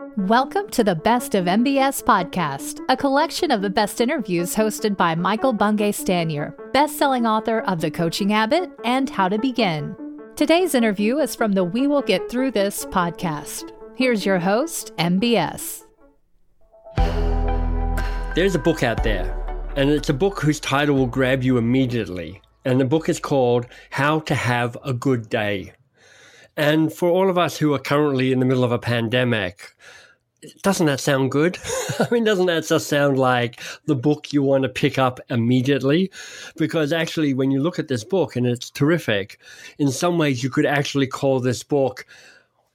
Welcome to the Best of MBS podcast, a collection of the best interviews hosted by Michael Bungay Stanier, best-selling author of The Coaching Habit and How to Begin. Today's interview is from the We Will Get Through This podcast. Here's your host, MBS. There's a book out there, and it's a book whose title will grab you immediately. And the book is called How to Have a Good Day. And for all of us who are currently in the middle of a pandemic, doesn't that sound good? I mean, doesn't that just sound like the book you want to pick up immediately? Because actually, when you look at this book, and it's terrific, in some ways, you could actually call this book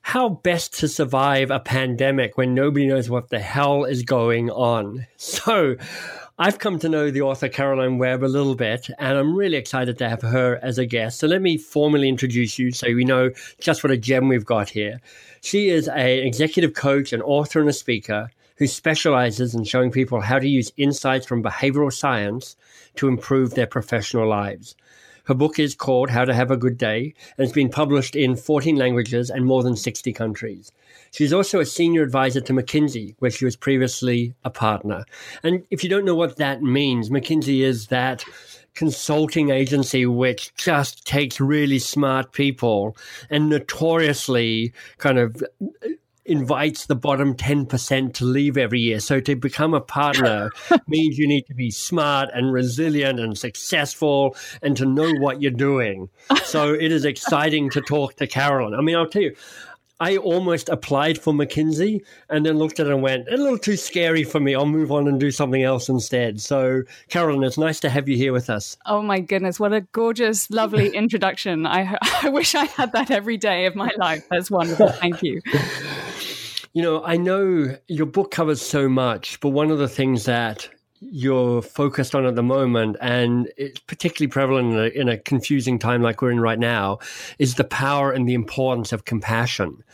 how best to survive a pandemic when nobody knows what the hell is going on. So, I've come to know the author Caroline Webb a little bit, and I'm really excited to have her as a guest. So let me formally introduce you so we know just what a gem we've got here. She is an executive coach, an author, and a speaker who specializes in showing people how to use insights from behavioral science to improve their professional lives. Her book is called How to Have a Good Day and it's been published in 14 languages and more than 60 countries. She's also a senior advisor to McKinsey, where she was previously a partner. And if you don't know what that means, McKinsey is that consulting agency which just takes really smart people and notoriously kind of invites the bottom 10% to leave every year. So to become a partner means you need to be smart and resilient and successful and to know what you're doing. So it is exciting to talk to Carolyn. I mean, I'll tell you, I almost applied for McKinsey and then looked at it and went, a little too scary for me. I'll move on and do something else instead. So, Carolyn, it's nice to have you here with us. Oh, my goodness. What a gorgeous, lovely introduction. I, I wish I had that every day of my life. That's wonderful. Thank you. You know, I know your book covers so much, but one of the things that you're focused on at the moment, and it's particularly prevalent in a, in a, confusing time like we're in right now, is the power and the importance of compassion.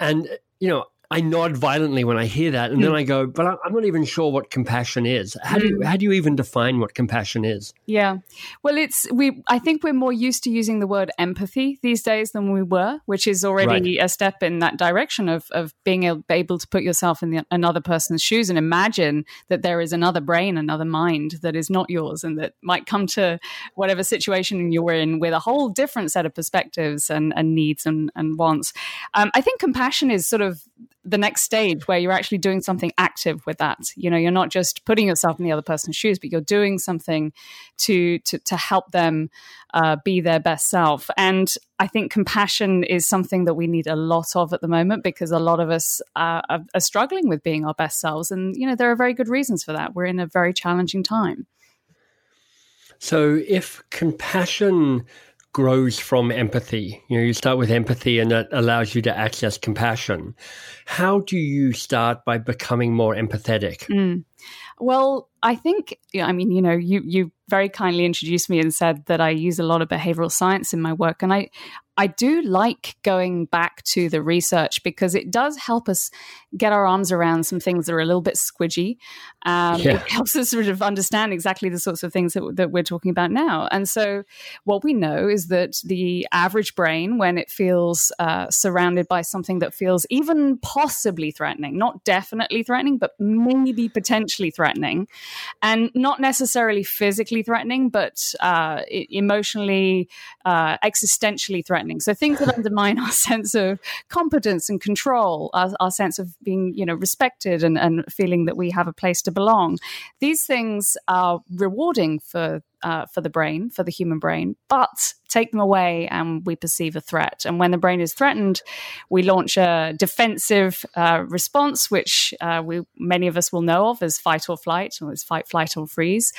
And, you know, I nod violently when I hear that, and mm. then hmm. I go, "But I'm not even sure what compassion is. How do you, hmm. how do you even define what compassion is?" Yeah, well, it's we. I think we're more used to using the word empathy these days than we were, which is already right. a step in that direction of of being able to put yourself in the, another person's shoes and imagine that there is another brain, another mind that is not yours, and that might come to whatever situation you're in with a whole different set of perspectives and, and needs and, and wants. Um, I think compassion is sort of the next stage where you're actually doing something active with that. You know you're not just putting yourself in the other person's shoes but you're doing something to to, to help them uh, be their best self. And i think compassion is something that we need a lot of at the moment because a lot of us are, are, are struggling with being our best selves. And you know there are very good reasons for that. We're in a very challenging time. So if compassion grows from empathy. You know, you start with empathy and that allows you to access compassion. How do you start by becoming more empathetic? Mm. Well, I think, I mean, you know, you, you very kindly introduced me and said that I use a lot of behavioral science in my work. And I, I do like going back to the research because it does help us get our arms around some things that are a little bit squidgy. Um, yeah. It helps us sort of understand exactly the sorts of things that, that we're talking about now. And so, what we know is that the average brain, when it feels uh, surrounded by something that feels even possibly threatening, not definitely threatening, but maybe potentially threatening, and not necessarily physically threatening, but uh, emotionally, uh, existentially threatening So things that undermine our sense of competence and control, our, our sense of being, you know, respected and, and feeling that we have a place to belong. These things are rewarding for uh, for the brain, for the human brain, but take them away and we perceive a threat. And when the brain is threatened, we launch a defensive uh, response, which uh, we many of us will know of as fight or flight, or as fight, flight, or freeze.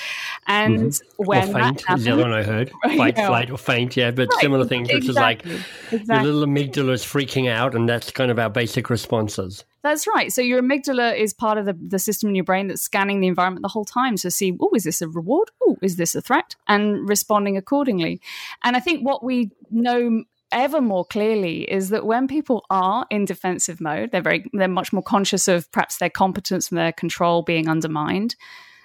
And mm-hmm. when or faint happens, is the other one I heard. Fight, yeah. flight, or faint, yeah, but right. similar things, exactly. which is like exactly. your little amygdala is freaking out, and that's kind of our basic responses. That's right. So your amygdala is part of the, the system in your brain that's scanning the environment the whole time to see, oh, is this a reward? Oh, is this a threat? And responding accordingly. And I think what we know ever more clearly is that when people are in defensive mode, they're very they're much more conscious of perhaps their competence and their control being undermined.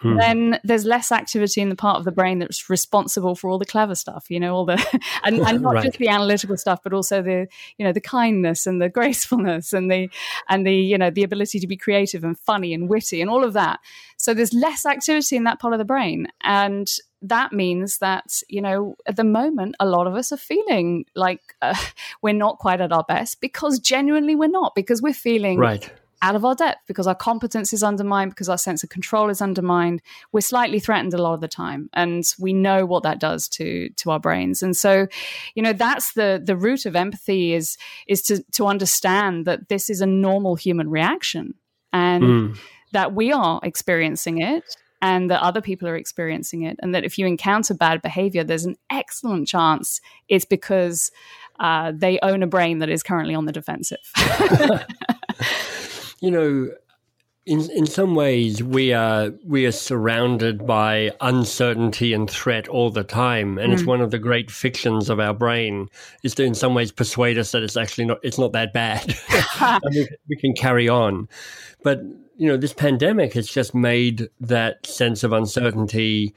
Hmm. then there's less activity in the part of the brain that's responsible for all the clever stuff, you know, all the and, and not right. just the analytical stuff, but also the you know the kindness and the gracefulness and the and the you know the ability to be creative and funny and witty and all of that. So there's less activity in that part of the brain, and that means that you know at the moment a lot of us are feeling like uh, we're not quite at our best because genuinely we're not because we're feeling right out of our depth because our competence is undermined, because our sense of control is undermined. We're slightly threatened a lot of the time, and we know what that does to to our brains. And so, you know, that's the the root of empathy is is to to understand that this is a normal human reaction, and mm. that we are experiencing it. And that other people are experiencing it, and that if you encounter bad behavior, there's an excellent chance it's because uh, they own a brain that is currently on the defensive. you know, in in some ways we are we are surrounded by uncertainty and threat all the time. And mm. it's one of the great fictions of our brain is to in some ways persuade us that it's actually not it's not that bad. We, we, can carry on. But you know this pandemic has just made that sense of uncertainty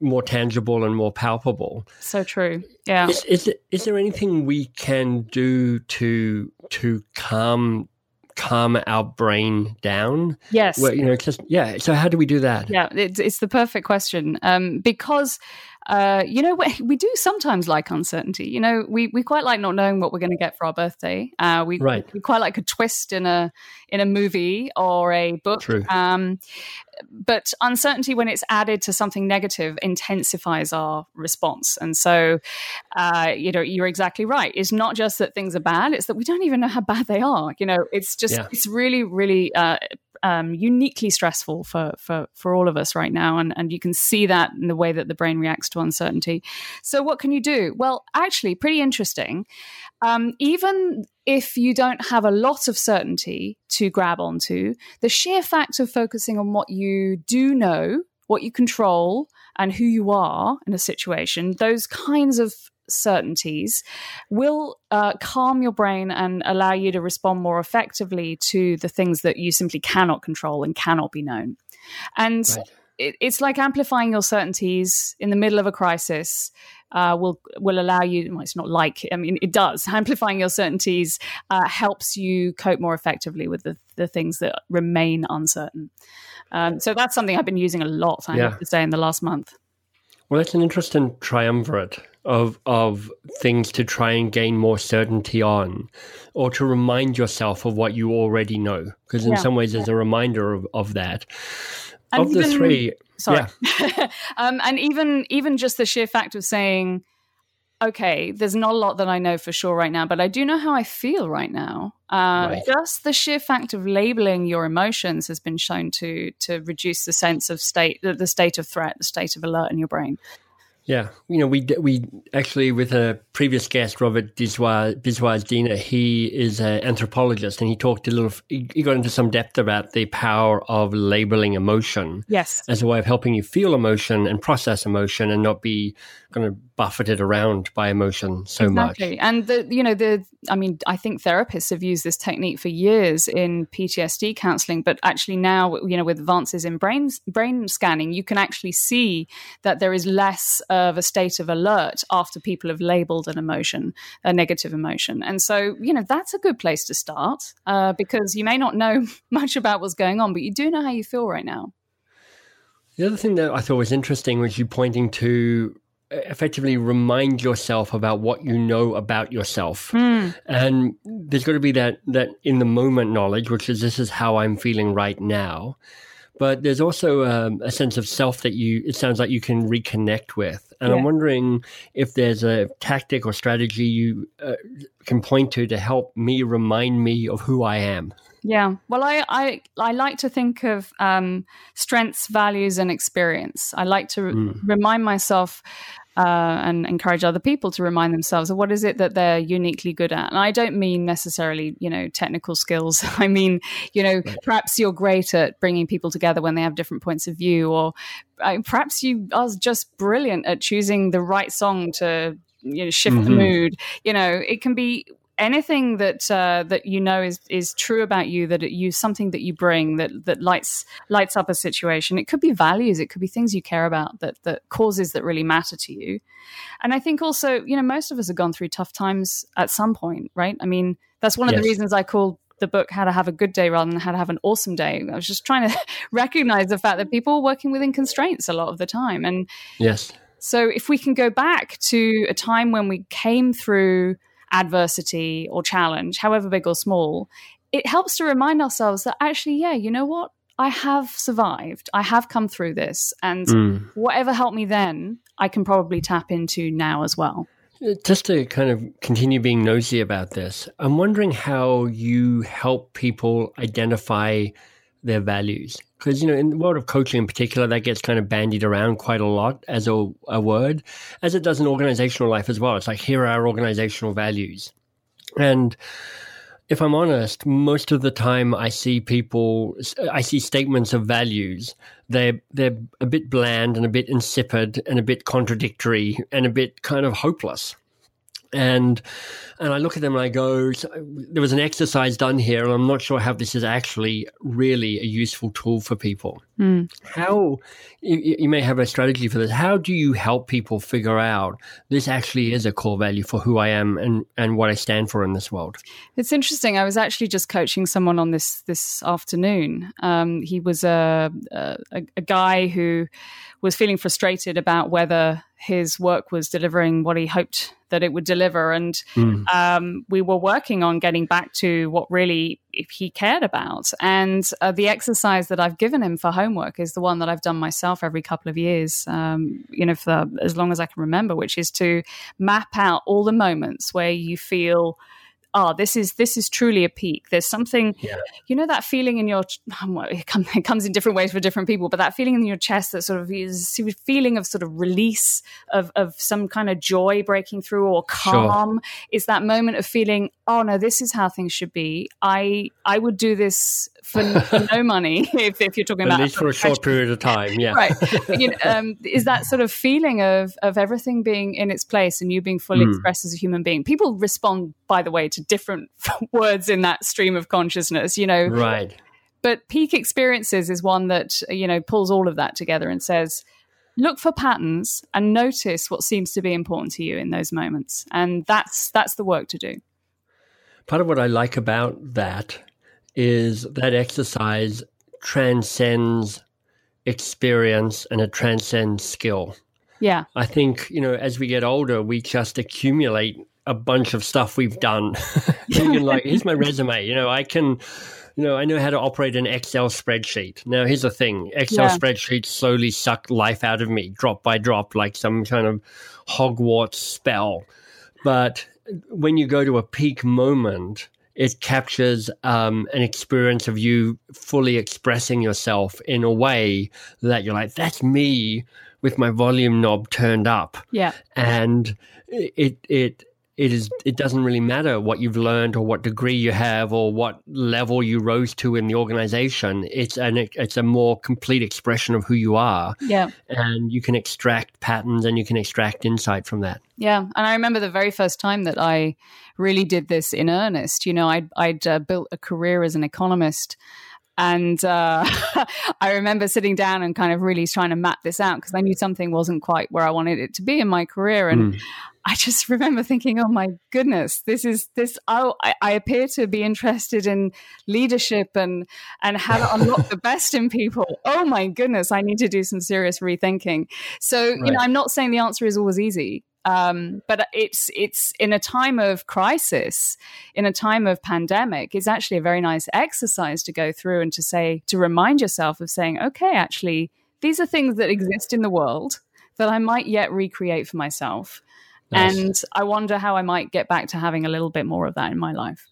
more tangible and more palpable. So true. Yeah. Is, is, is there anything we can do to to calm calm our brain down? Yes. Where, you know, just yeah. So how do we do that? Yeah, it's, it's the perfect question um, because uh, you know, we, we, do sometimes like uncertainty. You know, we, we quite like not knowing what we're going to get for our birthday. Uh, we, right. we quite like a twist in a in a movie or a book. True. Um, but uncertainty, when it's added to something negative, intensifies our response. And so, uh, you know, you're exactly right. It's not just that things are bad; it's that we don't even know how bad they are. You know, it's just yeah. it's really, really uh, um, uniquely stressful for, for, for all of us right now. And, and you can see that in the way that the brain reacts to uncertainty. So, what can you do? Well, actually, pretty interesting. Um, even if you don't have a lot of certainty to grab onto, the sheer fact of focusing on what you do know, what you control, and who you are in a situation, those kinds of certainties will uh, calm your brain and allow you to respond more effectively to the things that you simply cannot control and cannot be known. And right. it, it's like amplifying your certainties in the middle of a crisis. Uh, will will allow you. Well, it's not like I mean, it does. Amplifying your certainties uh, helps you cope more effectively with the, the things that remain uncertain. Um, so that's something I've been using a lot. I yeah. have to say in the last month. Well, that's an interesting triumvirate of of things to try and gain more certainty on, or to remind yourself of what you already know. Because in yeah. some ways, there's a reminder of, of that. And of even, the three, sorry, yeah. um, and even even just the sheer fact of saying, okay, there's not a lot that I know for sure right now, but I do know how I feel right now. Uh, right. Just the sheer fact of labeling your emotions has been shown to to reduce the sense of state, the state of threat, the state of alert in your brain. Yeah, you know, we we actually with a previous guest, Robert Biswas-Diener, he is an anthropologist, and he talked a little. He got into some depth about the power of labeling emotion, yes, as a way of helping you feel emotion and process emotion, and not be kind of buffeted around by emotion so exactly. much. And the you know the I mean I think therapists have used this technique for years in PTSD counseling, but actually now you know with advances in brain brain scanning, you can actually see that there is less of a state of alert after people have labeled an emotion, a negative emotion, and so you know that's a good place to start uh, because you may not know much about what's going on, but you do know how you feel right now. The other thing that I thought was interesting was you pointing to effectively remind yourself about what you know about yourself. Mm. And there's got to be that that in the moment knowledge, which is this is how I'm feeling right now. But there's also um, a sense of self that you it sounds like you can reconnect with. And yeah. I'm wondering if there's a tactic or strategy you uh, can point to to help me remind me of who I am. Yeah. Well, I, I, I like to think of um, strengths, values, and experience. I like to mm. remind myself uh, and encourage other people to remind themselves of what is it that they're uniquely good at. And I don't mean necessarily, you know, technical skills. I mean, you know, right. perhaps you're great at bringing people together when they have different points of view, or uh, perhaps you are just brilliant at choosing the right song to you know shift mm-hmm. the mood. You know, it can be anything that uh, that you know is is true about you that you something that you bring that that lights lights up a situation. It could be values it could be things you care about that that causes that really matter to you. And i think also you know most of us have gone through tough times at some point right? I mean that's one of yes. the reasons i call the book how to have a good day rather than how to have an awesome day. I was just trying to recognize the fact that people are working within constraints a lot of the time. And yes. so if we can go back to a time when we came through adversity or challenge, however big or small, it helps to remind ourselves that actually, yeah, you know what? I have survived. I have come through this. And mm. whatever helped me then, I can probably tap into now as well. Just to kind of continue being nosy about this, I'm wondering how you help people identify their values. Because you know in the world of coaching in particular that gets kind of bandied around quite a lot as a, a word as it does in organizational life as well. It's like here are our organizational values. And if i'm honest most of the time i see people i see statements of values. They're they're a bit bland and a bit insipid and a bit contradictory and a bit kind of hopeless and and I look at them and I go, there was an exercise done here, and I'm not sure how this is actually really a useful tool for people. Mm. How you, you, may have a strategy for this. How do you help people figure out this actually is a core value for who I am and and what I stand for in this world? It's interesting. I was actually just coaching someone on this this afternoon. Um, he was a, a a guy who was feeling frustrated about whether his work was delivering what he hoped that it would deliver. And mm. um, we were working on getting back to what really he cared about. And uh, the exercise that I've given him for homework is the one that I've done myself every couple of years, um, you know, for as long as I can remember, which is to map out all the moments where you feel oh this is this is truly a peak there's something yeah. you know that feeling in your it comes in different ways for different people but that feeling in your chest that sort of is a feeling of sort of release of of some kind of joy breaking through or calm sure. is that moment of feeling oh no this is how things should be i i would do this for, no money if, if you're talking about at least for a short period of time yeah. Right. You know, um, is that sort of feeling of of everything being in its place and you being fully mm. expressed as a human being? People respond by the way to different words in that stream of consciousness you know? Right. But peak experiences is one that you know pulls all of that together and says look for patterns and notice what seems to be important to you in those moments. And that's that's the work to do. Part of what i like about that is that exercise transcends experience and it transcends skill. Yeah. I think, you know, as we get older, we just accumulate a bunch of stuff we've done. Thinking like, here's my resume. You know, I can, you know, I know how to operate an Excel spreadsheet. Now, here's the thing Excel yeah. spreadsheets slowly suck life out of me, drop by drop, like some kind of Hogwarts spell. But when you go to a peak moment, it captures um, an experience of you fully expressing yourself in a way that you're like, that's me with my volume knob turned up. Yeah. And it, it, it is it doesn't really matter what you've learned or what degree you have or what level you rose to in the organization. It's an it's a more complete expression of who you are. Yeah. And you can extract patterns and you can extract insight from that. Yeah. And i remember the very first time that i really did this in earnest. You know i'd, I'd uh, built a career as an economist and uh, I remember sitting down and kind of really trying to map this out because I knew something wasn't quite where I wanted it to be in my career. And mm. I just remember thinking, oh my goodness, this is this. Oh, I, I appear to be interested in leadership and and how to unlock the best in people. Oh my goodness, I need to do some serious rethinking. So, right. you know, I'm not saying the answer is always easy. Um, but it's it's in a time of crisis, in a time of pandemic, it's actually a very nice exercise to go through and to say to remind yourself of saying, okay, actually, these are things that exist in the world that I might yet recreate for myself. Nice. And I wonder how I might get back to having a little bit more of that in my life.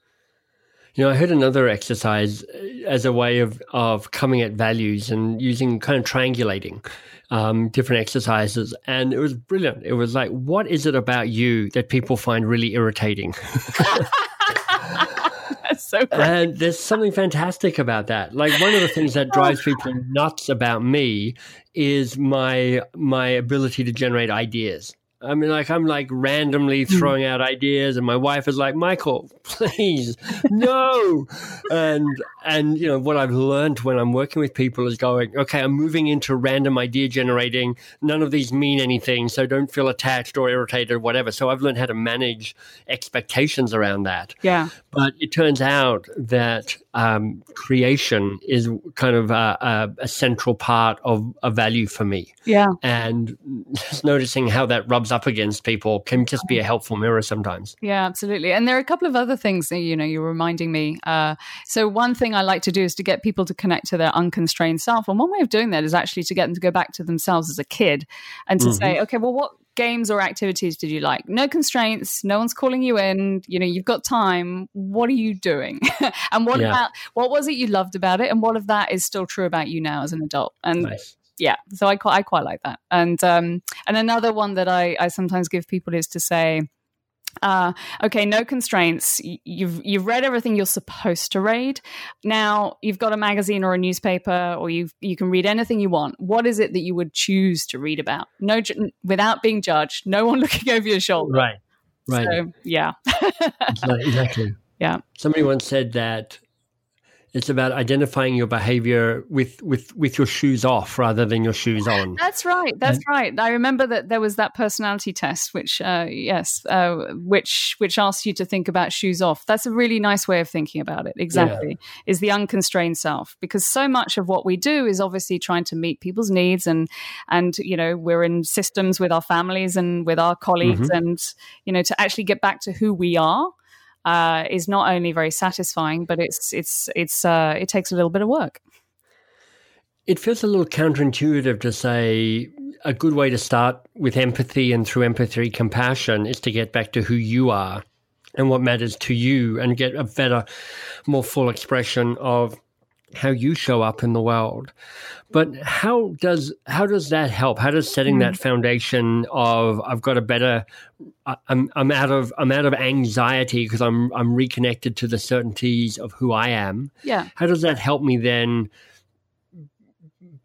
You know, I heard another exercise as a way of, of coming at values and using kind of triangulating um, different exercises. And it was brilliant. It was like, what is it about you that people find really irritating? That's so great. And there's something fantastic about that. Like one of the things that drives people nuts about me is my my ability to generate ideas. I mean, like I'm like randomly Hmm. throwing out ideas, and my wife is like, "Michael, please, no." and and you know what I've learned when I'm working with people is going, "Okay, I'm moving into random idea generating. None of these mean anything, so don't feel attached or irritated or whatever." So I've learned how to manage expectations around that. Yeah. But it turns out that um, creation is kind of a, a, a central part of a value for me Yeah. and just noticing how that rubs up against people can just be a helpful mirror sometimes. Yeah, absolutely. And there are a couple of other things that, you know, you're reminding me. Uh, so one thing I like to do is to get people to connect to their unconstrained self. And one way of doing that is actually to get them to go back to themselves as a kid and to say, okay, well, what games or activities did you like? No constraints. No one's calling you in. You know, you've got time. What are you doing? and what Yeah. about, what was it you loved about it? And what of that is still true about you now as an adult? And Nice. Yeah so i quite i quite like that and um and another one that i i sometimes give people is to say uh, okay, no constraints. You've you've read everything you're supposed to read. Now you've got a magazine or a newspaper, or you you can read anything you want. What is it that you would choose to read about? No, without being judged. No one looking over your shoulder. Right. Right. So yeah, Exactly- exactly. yeah, Somebody once said that it's about identifying your behavior with, with, with your shoes off rather than your shoes on. That's right. That's right. I remember that there was that personality test, which, uh, yes, uh, which which asks you to think about shoes off. That's a really nice way of thinking about it. Exactly, is the unconstrained self, because so much of what we do is obviously trying to meet people's needs, and and you know we're in systems with our families and with our colleagues, and you know to actually get back to who we are. Uh, is not only very satisfying, but it's it's it's uh, it takes a little bit of work. It feels a little counterintuitive to say a good way to start with empathy and through empathy, compassion is to get back to who you are and what matters to you and get a better, more full expression of how you show up in the world. But how does how does that help? How does setting that mm. foundation of I've got a better I'm I'm out of I'm out of anxiety because I'm I'm reconnected to the certainties of who I am. Yeah. How does that help me then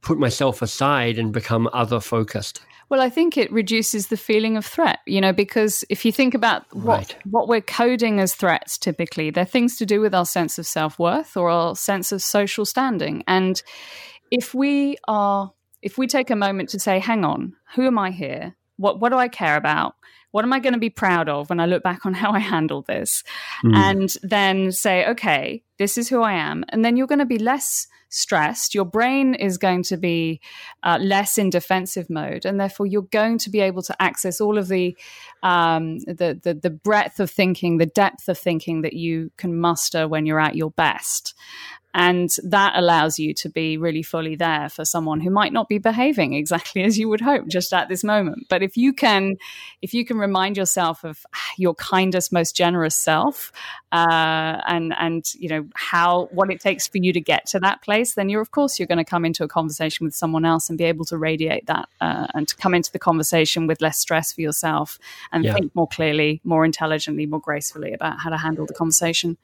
put myself aside and become other focused? Well, I think it reduces the feeling of threat, you know, because if you think about what, Right. what we're coding as threats, typically, they're things to do with our sense of self worth or our sense of social standing. And if we are, if we take a moment to say, hang on, who am I here? What, what do I care about? What am I going to be proud of when I look back on how I handled this? Hmm. And then say, okay, this is who I am. And then you're going to be less stressed. Your brain is going to be uh, less in defensive mode, and therefore you're going to be able to access all of the, um, the the the breadth of thinking, the depth of thinking that you can muster when you're at your best. And that allows you to be really fully there for someone who might not be behaving exactly as you would hope just at this moment. But if you can, if you can remind yourself of your kindest, most generous self, uh, and and you know how what it takes for you to get to that place, then you're of course you're going to come into a conversation with someone else and be able to radiate that uh, and to come into the conversation with less stress for yourself and Yeah. think more clearly, more intelligently, more gracefully about how to handle the conversation.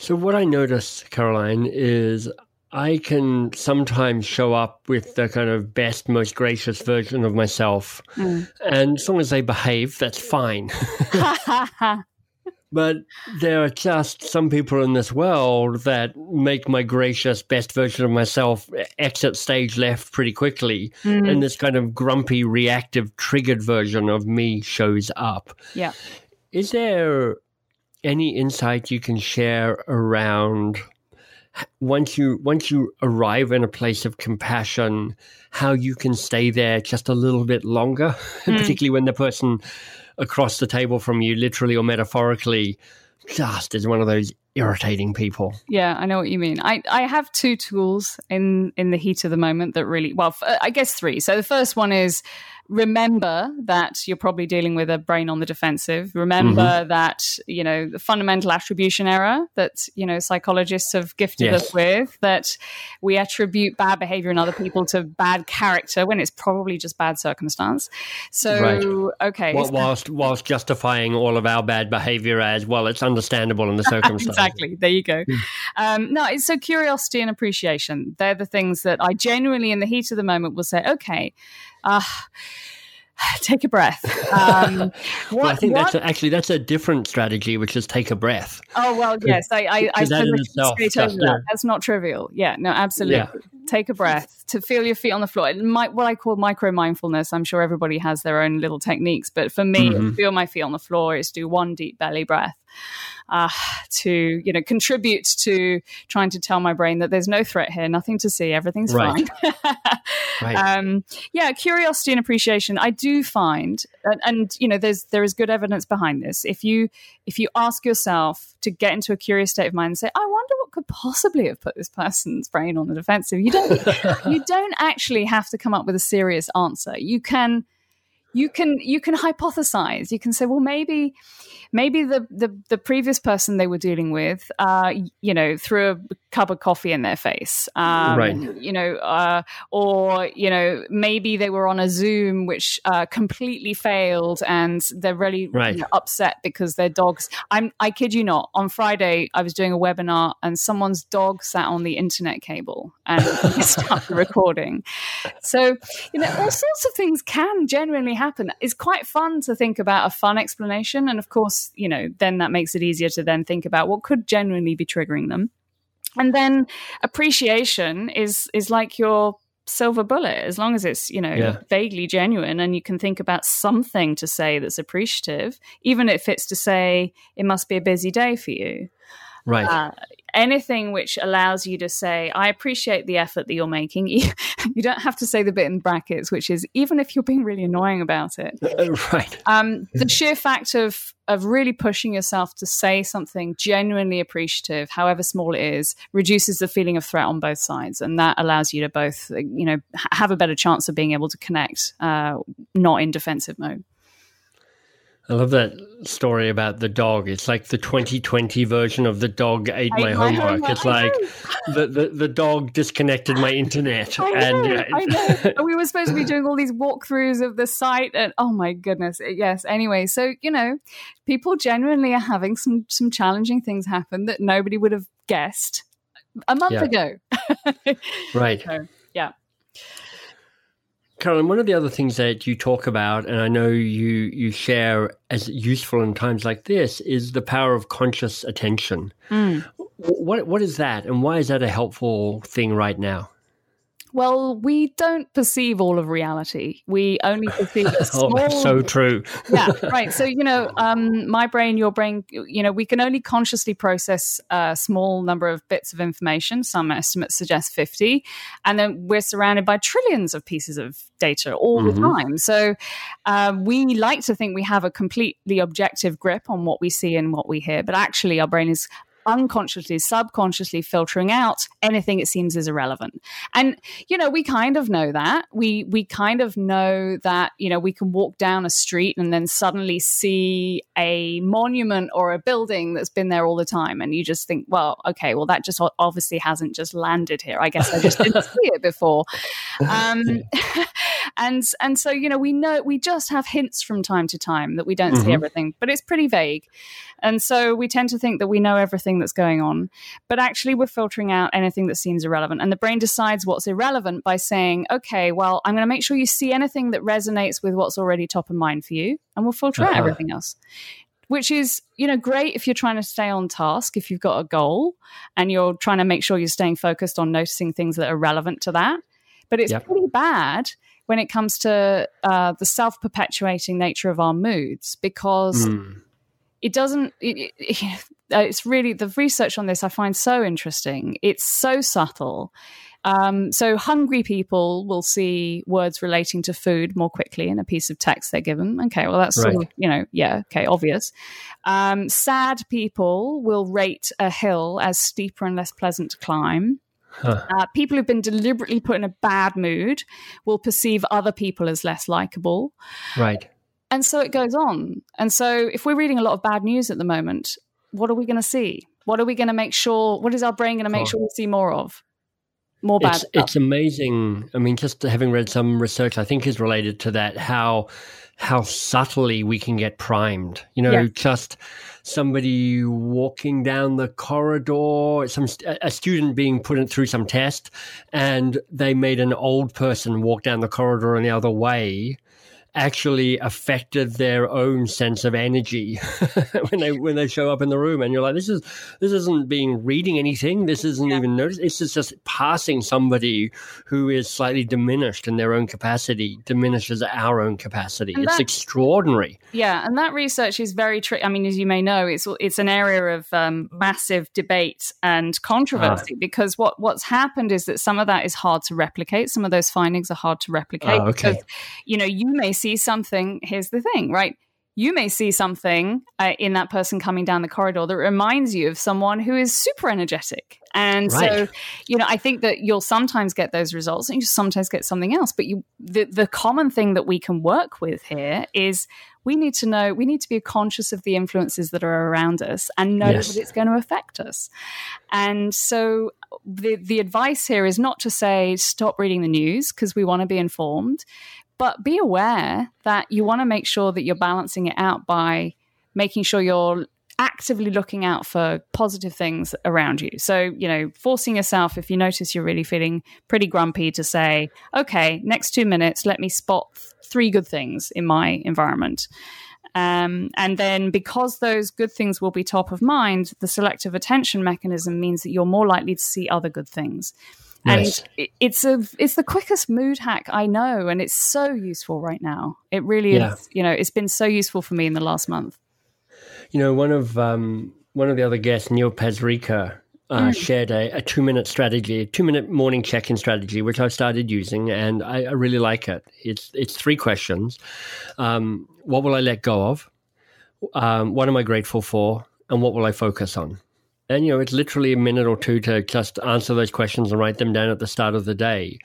So what I notice, Caroline, is I can sometimes show up with the kind of best, most gracious version of myself. Mm. And as long as they behave, that's fine. But there are just some people in this world that make my gracious, best version of myself exit stage left pretty quickly. Mm. And this kind of grumpy, reactive, triggered version of me shows up. yeah. Is there any insight you can share around once you once you arrive in a place of compassion, how you can stay there just a little bit longer, hmm. particularly when the person across the table from you, literally or metaphorically, just is one of those irritating people. Yeah, I know what you mean. I, I have two tools in in the heat of the moment that really well, uh, I guess three. So the first one is remember that you're probably dealing with a brain on the defensive. Remember mm-hmm. that you know the fundamental attribution error that you know psychologists have gifted Yes. us with that we attribute bad behavior in other people to bad character when it's probably just bad circumstance. So Right. okay, Wh- Whilst whilst justifying all of our bad behavior as well, it's understandable in the circumstances. Exactly. There you go. Um, no, it's so curiosity and appreciation. They're the things that I genuinely, in the heat of the moment, will say, okay, uh, take a breath. Um, what, well, I think what, that's a, actually that's a different strategy, which is take a breath. Oh well, yes, I I, I that itself, just, that. That's not trivial. Yeah, no, absolutely. Yeah. Take a breath to feel your feet on the floor. It might, what I call micro mindfulness. I'm sure everybody has their own little techniques, but for me, mm-hmm. feel my feet on the floor is do one deep belly breath uh, to you know contribute to trying to tell my brain that there's no threat here, nothing to see, everything's right. fine. right. Um, yeah, curiosity and appreciation. I do find, and, and you know, there's there is good evidence behind this. If you if you ask yourself to get into a curious state of mind and say, I wonder what could possibly have put this person's brain on the defensive. You don't you don't actually have to come up with a serious answer. You can you can you can hypothesize. You can say well maybe maybe the the, the previous person they were dealing with uh, you know threw a cup of coffee in their face um, right. you know uh, or you know maybe they were on a zoom which uh, completely failed and they're really right. you know, upset because their dogs i'm i kid you not on friday i was doing a webinar and someone's dog sat on the internet cable and started recording. So you know all sorts of things can genuinely happen. It's quite fun to think about a fun explanation. And of course, you know, then that makes it easier to then think about what could genuinely be triggering them. And then appreciation is is like your silver bullet as long as it's you know yeah. vaguely genuine and you can think about something to say that's appreciative even if it's to say it must be a busy day for you right uh, anything which allows you to say, I appreciate the effort that you're making. you don't have to say the bit in brackets, which is even if you're being really annoying about it. Uh, right. Um, the sheer fact of of really pushing yourself to say something genuinely appreciative, however small it is, reduces the feeling of threat on both sides, and that allows you to both, you know, have a better chance of being able to connect, uh, not in defensive mode. I love that story about the dog. It's like the 2020 version of the dog ate my, my homework. It's like the, the, the dog disconnected my internet. I and know, I know. we were supposed to be doing all these walkthroughs of the site, and oh my goodness, yes. Anyway, so you know, people genuinely are having some some challenging things happen that nobody would have guessed a month yeah. ago. right. So, yeah. Carolyn, one of the other things that you talk about, and I know you you share as useful in times like this, is the power of conscious attention. Mm. What what is that, and why is that a helpful thing right now? Well, we don't perceive all of reality. We only perceive a small. oh, so true. yeah, right. So you know, um, my brain, your brain, you know, we can only consciously process a small number of bits of information. Some estimates suggest fifty, and then we're surrounded by trillions of pieces of data all mm-hmm. the time. So um, we like to think we have a completely objective grip on what we see and what we hear, but actually, our brain is unconsciously, subconsciously filtering out anything it seems is irrelevant. And you know, we kind of know that. We we kind of know that, you know, we can walk down a street and then suddenly see a monument or a building that's been there all the time and you just think, well, okay, well that just obviously hasn't just landed here. I guess I just didn't see it before. Um, and and so, you know, we know we just have hints from time to time that we don't mm-hmm. see everything, but it's pretty vague. And so we tend to think that we know everything that's going on, but actually we're filtering out anything that seems irrelevant. And the brain decides what's irrelevant by saying, okay, well, I'm going to make sure you see anything that resonates with what's already top of mind for you, and we'll filter uh-huh. out everything else which is you know great if you're trying to stay on task if you've got a goal and you're trying to make sure you're staying focused on noticing things that are relevant to that but it's yep. pretty bad when it comes to uh, the self-perpetuating nature of our moods because mm it doesn't it, it, it's really the research on this i find so interesting it's so subtle um, so hungry people will see words relating to food more quickly in a piece of text they're given okay well that's right. sort of, you know yeah okay obvious um, sad people will rate a hill as steeper and less pleasant to climb Huh. Uh, people who've been deliberately put in a bad mood will perceive other people as less likable. Right. And so it goes on. And so if we're reading a lot of bad news at the moment, what are we going to see? What are we going to make sure? What is our brain going to make oh. sure we see more of? More bad. It's, it's, amazing. I mean, just having read some research, I think is related to that. How how subtly we can get primed. You know, yeah. just somebody walking down the corridor, some a student being put through some test, and they made an old person walk down the corridor in the other way actually affected their own sense of energy when they when they show up in the room and you're like this is this isn't being reading anything this isn't yeah. even noticed this is just passing somebody who is slightly diminished in their own capacity diminishes our own capacity and it's that, extraordinary yeah and that research is very tricky i mean as you may know it's it's an area of um, massive debate and controversy ah. because what what's happened is that some of that is hard to replicate some of those findings are hard to replicate oh, okay. because you know you may see something. Here's the thing, right? You may see something uh, in that person coming down the corridor that reminds you of someone who is super energetic. And right. so, you know, I think that you'll sometimes get those results and you sometimes get something else. But you, the, the common thing that we can work with here is we need to know, we need to be conscious of the influences that are around us and know yes. that it's going to affect us. And so the, the advice here is not to say stop reading the news because we want to be informed. But be aware that you want to make sure that you're balancing it out by making sure you're actively looking out for positive things around you. So, you know, forcing yourself, if you notice you're really feeling pretty grumpy, to say, okay, next two minutes, let me spot three good things in my environment. Um, and then, because those good things will be top of mind, the selective attention mechanism means that you're more likely to see other good things. Yes. And it's a it's the quickest mood hack I know, and it's so useful right now. It really yeah. is. You know, it's been so useful for me in the last month. You know, one of um, one of the other guests, Neil Pasricha, uh, mm. shared a, a, two minute strategy, a two minute morning check in strategy, which I started using, and I, I, really like it. It's it's three questions: um, What will I let go of? Um, what am I grateful for? And what will I focus on? And, you know, it's literally a minute or two to just answer those questions and write them down at the start of the day.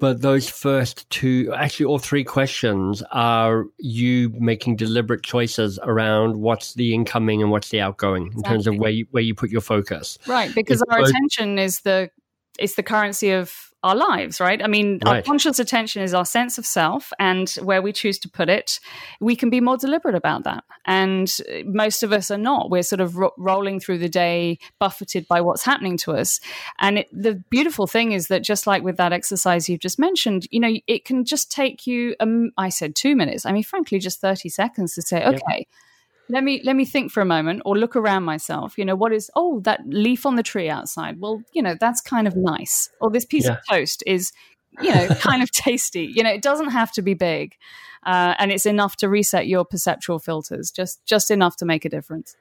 But those first two, actually, all three questions are you making deliberate choices around what's the incoming and what's the outgoing exactly. in terms of where you, where you put your focus. Right. Because it's our both- attention is the, it's the currency of our lives, right? I mean, right. our conscious attention is our sense of self, and where we choose to put it, we can be more deliberate about that. And most of us are not. We're sort of ro- rolling through the day, buffeted by what's happening to us. And it, the beautiful thing is that just like with that exercise you've just mentioned, you know, it can just take you, um, I said two minutes. I mean, frankly, just 30 seconds to say, okay. Yep let me let me think for a moment or look around myself. You know what is oh that leaf on the tree outside. Well you know that's kind of nice. Or this piece yeah. of toast is you know kind of tasty. You know it doesn't have to be big uh, and it's enough to reset your perceptual filters just just enough to make a difference.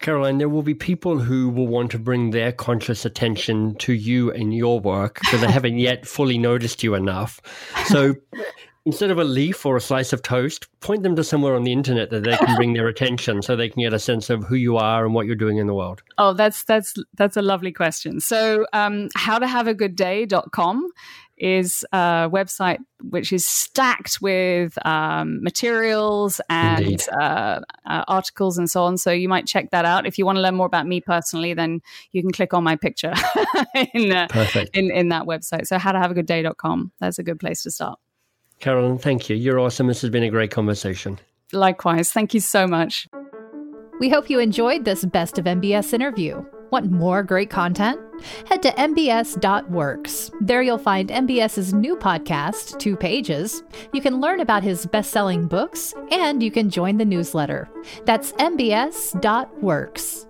Caroline, there will be people who will want to bring their conscious attention to you and your work because they haven't yet fully noticed you enough. So, instead of a leaf or a slice of toast, point them to somewhere on the internet that they can bring their attention so they can get a sense of who you are and what you're doing in the world. Oh, that's that's that's a lovely question. So, um, howtohaveagoodday.com is a website which is stacked with um, materials and uh, uh, articles and so on. So you might check that out. If you want to learn more about me personally, then you can click on my picture in, uh, in, in that website. So howtohaveagoodday.com. That's a good place to start. Carolyn, thank you. You're awesome. This has been a great conversation. Likewise. Thank you so much. We hope you enjoyed this Best of MBS interview. Want more great content? Head to mbs.works. There you'll find MBS's new podcast, Two Pages. You can learn about his best selling books, and you can join the newsletter. That's mbs.works.